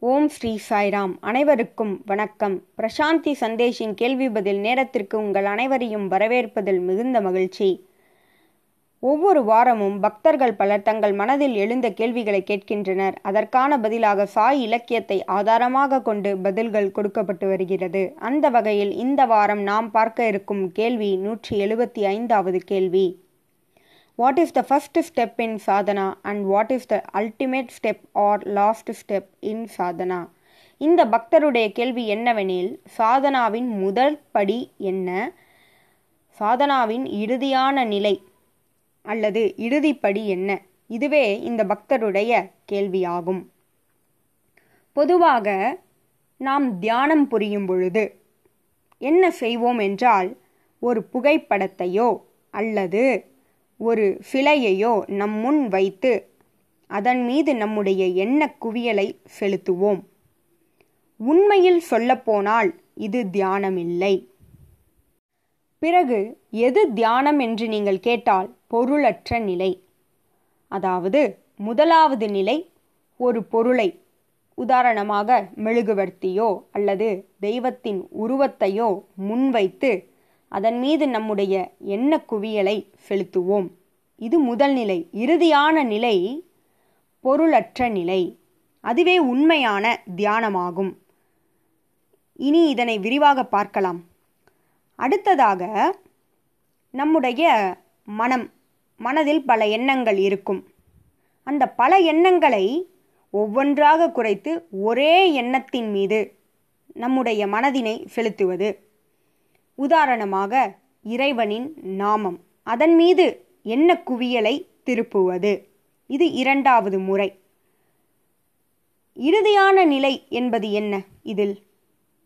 ஓம் ஸ்ரீ சாய்ராம். அனைவருக்கும் வணக்கம். பிரசாந்தி சந்தேஷின் கேள்வி பதில் நேரத்திற்கு உங்கள் அனைவரையும் வரவேற்பதில் மிகுந்த மகிழ்ச்சி. ஒவ்வொரு வாரமும் பக்தர்கள் பலர் தங்கள் மனதில் எழுந்த கேள்விகளை கேட்கின்றனர். அதற்கான பதிலாக சாய் இலக்கியத்தை ஆதாரமாக கொண்டு பதில்கள் கொடுக்கப்பட்டு வருகிறது. அந்த வகையில் இந்த வாரம் நாம் பார்க்க இருக்கும் கேள்வி நூற்றி எழுபத்தி ஐந்தாவது கேள்வி. What is the first step in sadhana and what is the ultimate step or last step in sadhana இந்த பக்தருடைய கேள்வி என்னவெனில் சாதனாவின் முதல் படி என்ன? சாதனாவின் இறுதியான நிலை அல்லது இறுதிப்படி என்ன? இதுவே இந்த பக்தருடைய கேள்வியாகும். பொதுவாக நாம் தியானம் புரியும் பொழுது என்ன செய்வோம் என்றால் ஒரு புகைப்படத்தையோ அல்லது ஒரு சிலையையோ நம் முன் வைத்து அதன் மீது நம்முடைய எண்ண குவியலை செலுத்துவோம். உண்மையில் சொல்லப்போனால் இது தியானமில்லை. பிறகு எது தியானம் என்று நீங்கள் கேட்டால் பொருளற்ற நிலை. அதாவது முதலாவது நிலை ஒரு பொருளை உதாரணமாக மெழுகுவர்த்தியோ அல்லது தெய்வத்தின் உருவத்தையோ முன்வைத்து அதன் மீது நம்முடைய எண்ண குவியலை செலுத்துவோம். இது முதல் நிலை. இறுதியான நிலை பொருளற்ற நிலை. அதுவே உண்மையான தியானமாகும். இனி இதனை விரிவாக பார்க்கலாம். அடுத்ததாக நம்முடைய மனம். மனதில் பல எண்ணங்கள் இருக்கும். அந்த பல எண்ணங்களை ஒவ்வொன்றாக குறைத்து ஒரே எண்ணத்தின் மீது நம்முடைய மனதினை செலுத்துவது. உதாரணமாக இறைவனின் நாமம். அதன் மீது என்ன குவியலை திருப்புவது? இது இரண்டாவது முறை. இறுதியான நிலை என்பது என்ன இதில்?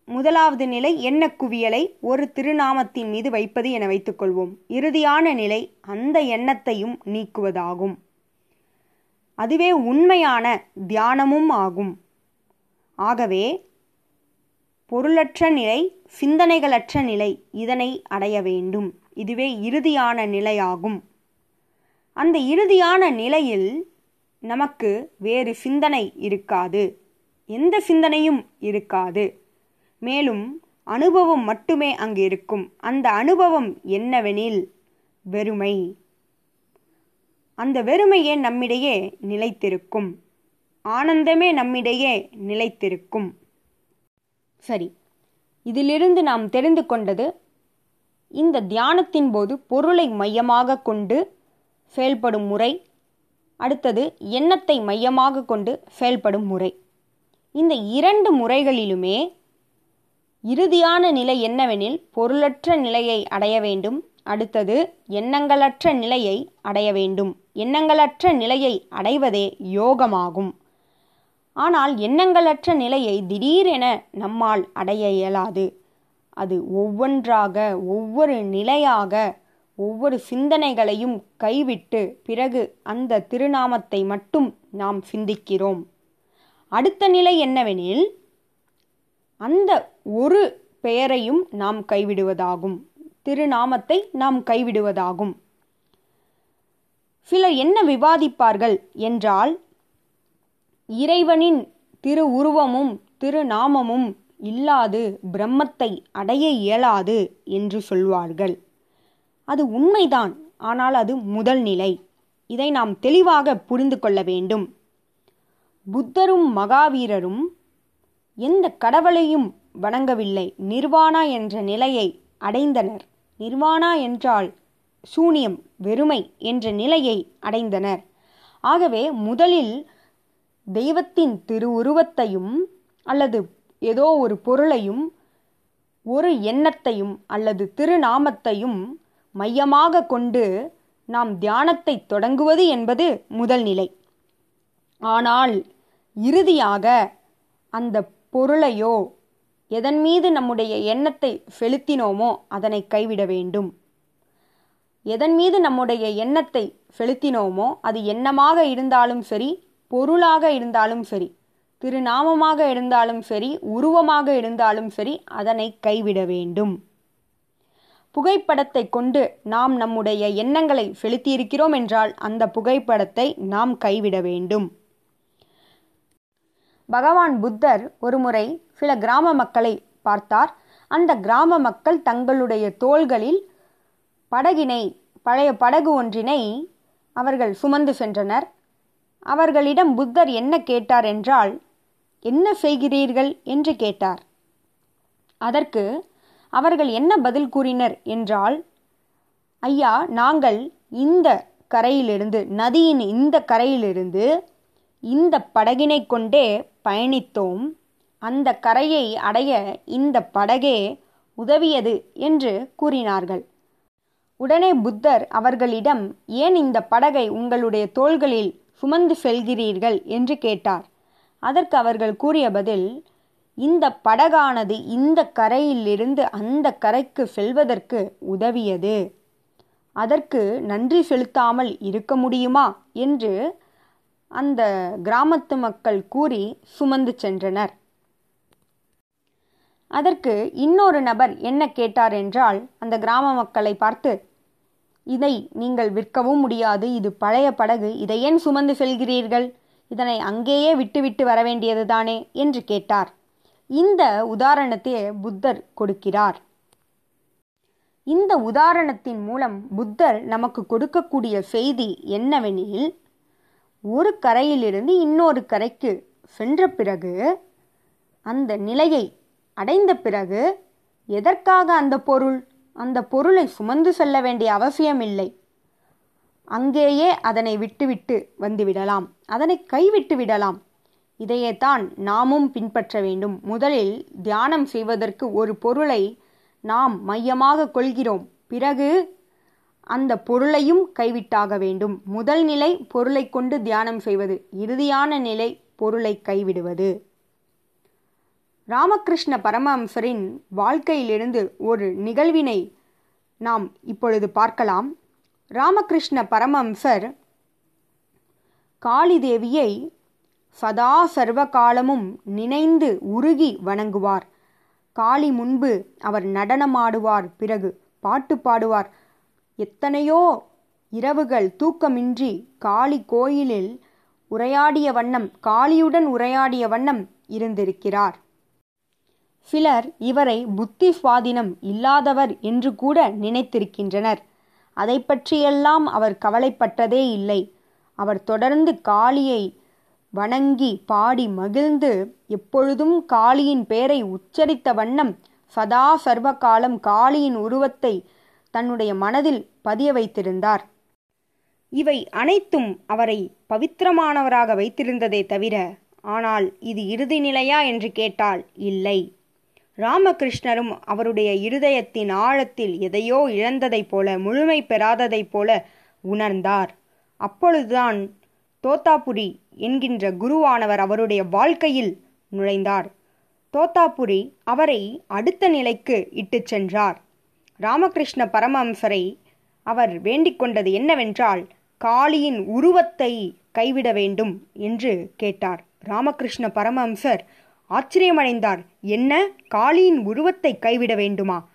முதலாவது நிலை எண்ண குவியலை ஒரு திருநாமத்தின் மீது வைப்பது என வைத்துக்கொள்வோம். இறுதியான நிலை அந்த எண்ணத்தையும் நீக்குவதாகும். அதுவே உண்மையான தியானமும் ஆகும். ஆகவே பொருளற்ற நிலை சிந்தனைகளற்ற நிலை இதனை அடைய வேண்டும். இதுவே இறுதியான நிலையாகும். அந்த இறுதியான நிலையில் நமக்கு வேறு சிந்தனை இருக்காது. எந்த சிந்தனையும் இருக்காது. மேலும் அனுபவம் மட்டுமே அங்கு இருக்கும். அந்த அனுபவம் என்னவெனில் வெறுமை. அந்த வெறுமையே நம்மிடையே நிலைத்திருக்கும். ஆனந்தமே நம்மிடையே நிலைத்திருக்கும். சரி. இதிலிருந்து நாம் தெரிந்து கொண்டது இந்த தியானத்தின் போது பொருளை மையமாக கொண்டு செயல்படும் முறை அடுத்தது எண்ணத்தை மையமாக கொண்டு செயல்படும் முறை. இந்த இரண்டு முறைகளிலுமே இறுதியான நிலை என்னவெனில் பொருளற்ற நிலையை அடைய வேண்டும் அடுத்தது எண்ணங்களற்ற நிலையை அடைய வேண்டும். எண்ணங்களற்ற நிலையை அடைவதே யோகமாகும். ஆனால் எண்ணங்களற்ற நிலையை திடீரென நம்மால் அடைய இயலாது. அது ஒவ்வொன்றாக ஒவ்வொரு நிலையாக ஒவ்வொரு சிந்தனைகளையும் கைவிட்டு பிறகு அந்த திருநாமத்தை மட்டும் நாம் சிந்திக்கிறோம். அடுத்த நிலை என்னவெனில் அந்த ஒரு பெயரையும் நாம் கைவிடுவதாகும். திருநாமத்தை நாம் கைவிடுவதாகும். சிலர் என்ன விவாதிப்பார்கள் என்றால் இறைவனின் திரு உருவமும் திருநாமமும் இல்லாது பிரம்மத்தை அடைய இயலாது என்று சொல்வார்கள். அது உண்மைதான் ஆனால் அது முதல் நிலை. இதை நாம் தெளிவாக புரிந்து கொள்ள வேண்டும். புத்தரும் மகாவீரரும் எந்த கடவுளையும் வணங்கவில்லை. நிர்வாணா என்ற நிலையை அடைந்தனர். நிர்வாணா என்றால் சூனியம் வெறுமை என்ற நிலையை அடைந்தனர். ஆகவே முதலில் தெய்வத்தின் திருவுருவத்தையும் அல்லது ஏதோ ஒரு பொருளையும் ஒரு எண்ணத்தையும் அல்லது திருநாமத்தையும் மையமாக கொண்டு நாம் தியானத்தை தொடங்குவது என்பது முதல் நிலை. ஆனால் இறுதியாக அந்த பொருளையோ எதன் மீது நம்முடைய எண்ணத்தை செலுத்தினோமோ அதனை கைவிட வேண்டும். எதன் மீது நம்முடைய எண்ணத்தை செலுத்தினோமோ அது எண்ணமாக இருந்தாலும் சரி பொருளாக இருந்தாலும் சரி திருநாமமாக இருந்தாலும் சரி உருவமாக இருந்தாலும் சரி அதனை கைவிட வேண்டும். புகைப்படத்தை கொண்டு நாம் நம்முடைய எண்ணங்களை செலுத்தியிருக்கிறோம் என்றால் அந்த புகைப்படத்தை நாம் கைவிட வேண்டும். பகவான் புத்தர் ஒருமுறை சில கிராம மக்களை பார்த்தார். அந்த கிராம மக்கள் தங்களுடைய தோள்களில் படகினை பழைய படகு ஒன்றினை அவர்கள் சுமந்து சென்றனர். அவர்களிடம் புத்தர் என்ன கேட்டார் என்றால் என்ன செய்கிறீர்கள்? என்று கேட்டார். அதற்கு அவர்கள் என்ன பதில் கூறினர் என்றால் ஐயா நாங்கள் இந்த கரையிலிருந்து நதியின் இந்த கரையிலிருந்து இந்த படகினை கொண்டே பயணித்தோம். அந்த கரையை அடைய இந்த படகே உதவியது என்று கூறினார்கள். உடனே புத்தர் அவர்களிடம் ஏன் இந்த படகை உங்களுடைய தோள்களில் சுமந்து செல்கிறீர்கள் என்று கேட்டார். அதற்கு அவர்கள் கூறிய பதில் இந்த படகானது இந்த கரையிலிருந்து அந்த கரைக்கு செல்வதற்கு உதவியது. அதற்கு நன்றி செலுத்தாமல் இருக்க முடியுமா? என்று அந்த கிராமத்து மக்கள் கூறி சுமந்து சென்றனர். அதற்கு இன்னொரு நபர் என்ன கேட்டார் என்றால் அந்த கிராம மக்களை பார்த்து இதை நீங்கள் விற்கவும் முடியாது. இது பழைய படகு. இதை ஏன் சுமந்து செல்கிறீர்கள்? இதனை அங்கேயே விட்டுவிட்டு வர வேண்டியதுதானே என்று கேட்டார். இந்த உதாரணத்தையே புத்தர் கொடுக்கிறார். இந்த உதாரணத்தின் மூலம் புத்தர் நமக்கு கொடுக்கக்கூடிய செய்தி என்னவெனில் ஒரு கரையிலிருந்து இன்னொரு கரைக்கு சென்ற பிறகு அந்த நிலையை அடைந்த பிறகு எதற்காக அந்த பொருள்? அந்த பொருளை சுமந்து செல்ல வேண்டிய அவசியமில்லை. அங்கேயே அதனை விட்டுவிட்டு வந்துவிடலாம். அதனை கைவிட்டு விடலாம். இதையே தான் நாமும் பின்பற்ற வேண்டும். முதலில் தியானம் செய்வதற்கு ஒரு பொருளை நாம் மையமாக கொள்கிறோம். பிறகு அந்த பொருளையும் கைவிட்டாக வேண்டும். முதல் நிலை பொருளை கொண்டு தியானம் செய்வது. இறுதியான நிலை பொருளை கைவிடுவது. ராமகிருஷ்ண பரமஹம்சரின் வாழ்க்கையிலிருந்து ஒரு நிகழ்வினை நாம் இப்பொழுது பார்க்கலாம். ராமகிருஷ்ண பரமஹம்சர் காளி தேவியை சதா சர்வ காலமும் நினைந்து உருகி வணங்குவார். காளி முன்பு அவர் நடனமாடுவார் பிறகு பாட்டு பாடுவார். எத்தனையோ இரவுகள் தூக்கமின்றி காளி கோயிலில் உரையாடிய வண்ணம் காளியுடன் உரையாடிய வண்ணம் இருந்திருக்கிறார். சிலர் இவரை புத்தி சுவாதீனம் இல்லாதவர் என்று கூட நினைத்திருக்கின்றனர். அதை பற்றியெல்லாம் அவர் கவலைப்பட்டதே இல்லை. அவர் தொடர்ந்து காளியை வணங்கி பாடி மகிழ்ந்து எப்பொழுதும் காளியின் பெயரை உச்சரித்த வண்ணம் சதா சர்வகாலம் காளியின் உருவத்தை தன்னுடைய மனதில் பதிய வைத்திருந்தார். இவை அனைத்தும் அவரை பவித்திரமானவராக வைத்திருந்ததே தவிர ஆனால் இது இறுதி நிலையா? என்று கேட்டால் இல்லை. ராமகிருஷ்ணரும் அவருடைய இருதயத்தின் ஆழத்தில் எதையோ இழந்ததைப் போல முழுமை பெறாததைப் போல உணர்ந்தார். அப்பொழுதுதான் தோத்தாபுரி என்கின்ற குருவானவர் அவருடைய வாழ்க்கையில் நுழைந்தார். தோத்தாபுரி அவரை அடுத்த நிலைக்கு இட்டுச் சென்றார். ராமகிருஷ்ண பரமஹம்சரை அவர் வேண்டிக் கொண்டது என்னவென்றால் காளியின் உருவத்தை கைவிட வேண்டும் என்று கேட்டார். ராமகிருஷ்ண பரமஹம்சர் ஆச்சரியமடைந்தார். என்ன? காளியின் உருவத்தை கைவிட வேண்டுமா?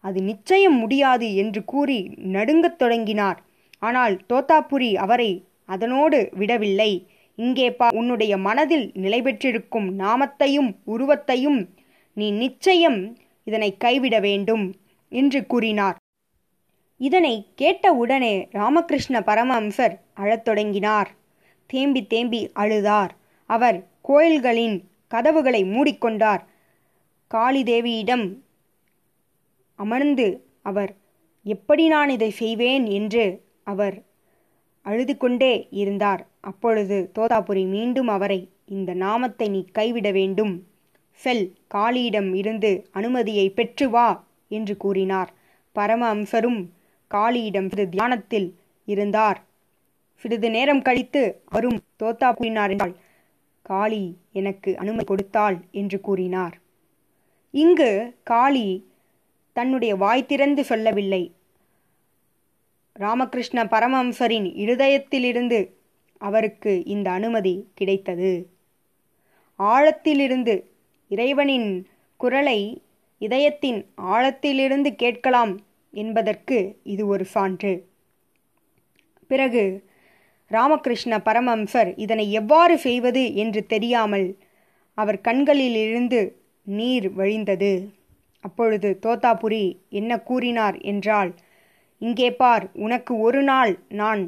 அது நிச்சயம் முடியாது என்று கூறி நடுங்கத் தொடங்கினார். ஆனால் தோத்தாபுரி அவரை அதனோடு விடவில்லை. இங்கே பா உன்னுடைய மனதில் நிலை பெற்றிருக்கும் நாமத்தையும் உருவத்தையும் நீ நிச்சயம் இதனை கைவிட வேண்டும் என்று கூறினார். இதனை கேட்ட உடனே ராமகிருஷ்ண பரமஹம்சர் அழத் தொடங்கினார். தேம்பி தேம்பி அழுதார். அவர் கோயில்களின் கதவுகளை மூடிக்கொண்டார். காளிதேவியிடம் அமர்ந்து அவர் எப்படி நான் இதை செய்வேன்? என்று அவர் அழுது கொண்டே இருந்தார். அப்பொழுது தோதாபுரி மீண்டும் அவரை இந்த நாமத்தை நீ கைவிட வேண்டும். செல் காளியிடம் இருந்து அனுமதியை பெற்று வா என்று கூறினார். பரம அம்சரும் காளியிடம் தியானத்தில் இருந்தார். சிறிது நேரம் கழித்து அவரும் தோத்தா கூறினார் என்றால் காளி எனக்கு அனுமதி கொடுத்தாள் என்று கூறினார். இங்கு காளி தன்னுடைய வாய் திறந்து சொல்லவில்லை. ராமகிருஷ்ண பரமஹம்சரின் இருதயத்திலிருந்து அவருக்கு இந்த அனுமதி கிடைத்தது. ஆழத்திலிருந்து இறைவனின் குரலை இதயத்தின் ஆழத்திலிருந்து கேட்கலாம் என்பதற்கு இது ஒரு சான்று. பிறகு ராமகிருஷ்ண பரமம்சர் இதனை எவ்வாறு செய்வது என்று தெரியாமல் அவர் கண்களிலிருந்து நீர் வழிந்தது. அப்பொழுது தோத்தாபுரி என்ன கூறினார் என்றால் இங்கே பார் உனக்கு ஒரு நாள் நான்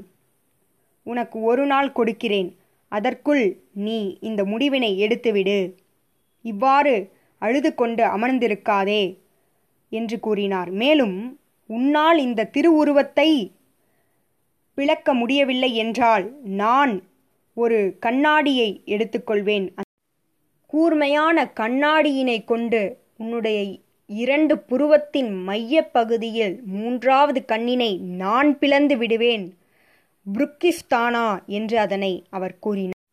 உனக்கு ஒரு நாள் கொடுக்கிறேன். அதற்குள் நீ இந்த முடிவினை எடுத்துவிடு. இவ்வாறு அழுது கொண்டு அமர்ந்திருக்காதே என்று கூறினார். மேலும் உன்னால் இந்த திருவுருவத்தை பிளக்க முடியவில்லை என்றால் நான் ஒரு கண்ணாடியை எடுத்துக்கொள்வேன். கூர்மையான கண்ணாடியினை கொண்டு உன்னுடைய இரண்டு புருவத்தின் மையப்பகுதியில் மூன்றாவது கண்ணினை நான் பிளந்து விடுவேன். புருக்கிஸ்தானா என்று அதனை அவர் கூறினார்.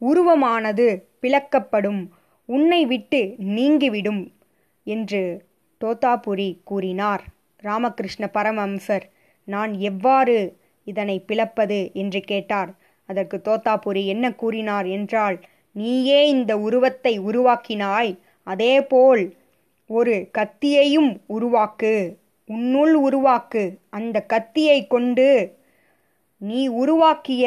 உருவமானது பிளக்கப்படும். உன்னை விட்டு நீங்கிவிடும் என்று தோத்தாபுரி கூறினார். ராமகிருஷ்ண பரமம்சர் நான் எவ்வாறு இதனை பிளப்பது என்று கேட்டார். அதற்கு தோத்தாபுரி என்ன கூறினார் என்றால் நீயே இந்த உருவத்தை உருவாக்கினாய் அதேபோல் ஒரு கத்தியையும் உருவாக்கு உன்னுள் உருவாக்கு. அந்த கத்தியை கொண்டு நீ உருவாக்கிய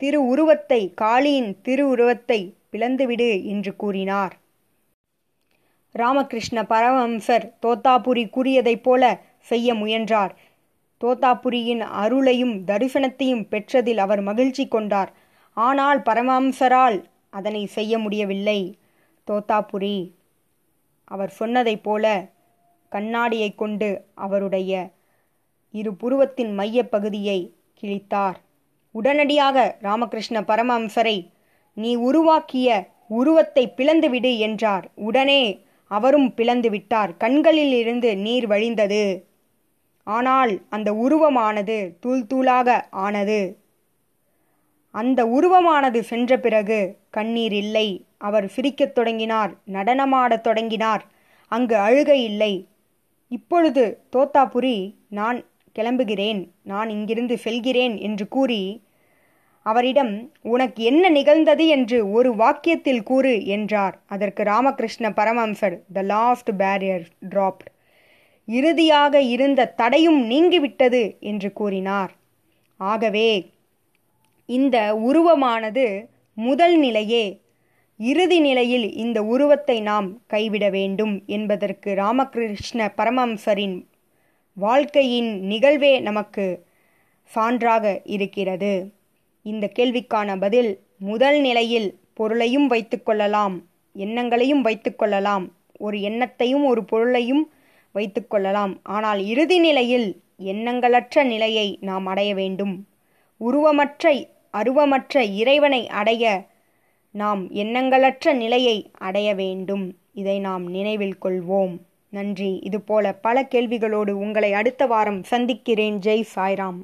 திரு உருவத்தை காளியின் திரு உருவத்தை பிளந்துவிடு என்று கூறினார். ராமகிருஷ்ண பரமஹம்சர் தோத்தாபுரி கூறியதைப் போல செய்ய முயன்றார். தோத்தாபுரியின் அருளையும் தரிசனத்தையும் பெற்றதில் அவர் மகிழ்ச்சி கொண்டார். ஆனால் பரமஹம்சரால் அதனை செய்ய முடியவில்லை. தோத்தாபுரி அவர் சொன்னதைப் போல கண்ணாடியை கொண்டு அவருடைய இரு புருவத்தின் மையப் பகுதியை கிழித்தார். உடனடியாக ராமகிருஷ்ண பரமஹம்சரை நீ உருவாக்கிய உருவத்தை பிளந்துவிடு என்றார். உடனே அவரும் பிளந்து விட்டார் கண்களில் இருந்து நீர் வழிந்தது. ஆனால் அந்த உருவமானது தூள் தூளாக ஆனது. அந்த உருவமானது சென்ற பிறகு கண்ணீர் இல்லை. அவர் சிரிக்கத் தொடங்கினார் நடனமாடத் தொடங்கினார். அங்கு அழுகை இல்லை. இப்பொழுது தோத்தாபுரி நான் கிளம்புகிறேன் நான் இங்கிருந்து செல்கிறேன் என்று கூறி அவரிடம் உனக்கு என்ன நிகழ்ந்தது? என்று ஒரு வாக்கியத்தில் கூறு என்றார். அதற்கு Ramakrishna Paramahamsa the last barrier dropped இறுதியாக இருந்த தடையும் நீங்கிவிட்டது என்று கூறினார். ஆகவே இந்த உருவமானது முதல் நிலையே இறுதி நிலையில் இந்த உருவத்தை நாம் கைவிட வேண்டும் என்பதற்கு ராமகிருஷ்ண பரமம்சரின் வாழ்க்கையின் நிகழ்வே நமக்கு சான்றாக இருக்கிறது. இந்த கேள்விக்கான பதில் முதல் நிலையில் பொருளையும் வைத்துக்கொள்ளலாம் எண்ணங்களையும் வைத்துக்கொள்ளலாம் ஒரு எண்ணத்தையும் ஒரு பொருளையும் வைத்துக்கொள்ளலாம் ஆனால் இறுதி நிலையில் எண்ணங்களற்ற நிலையை நாம் அடைய வேண்டும். உருவமற்ற அருவமற்ற இறைவனை அடைய நாம் எண்ணங்களற்ற நிலையை அடைய வேண்டும். இதை நாம் நினைவில் கொள்வோம். நன்றி. இதுபோல பல கேள்விகளோடு உங்களை அடுத்த வாரம் சந்திக்கிறேன். ஜெய் சாய்ராம்.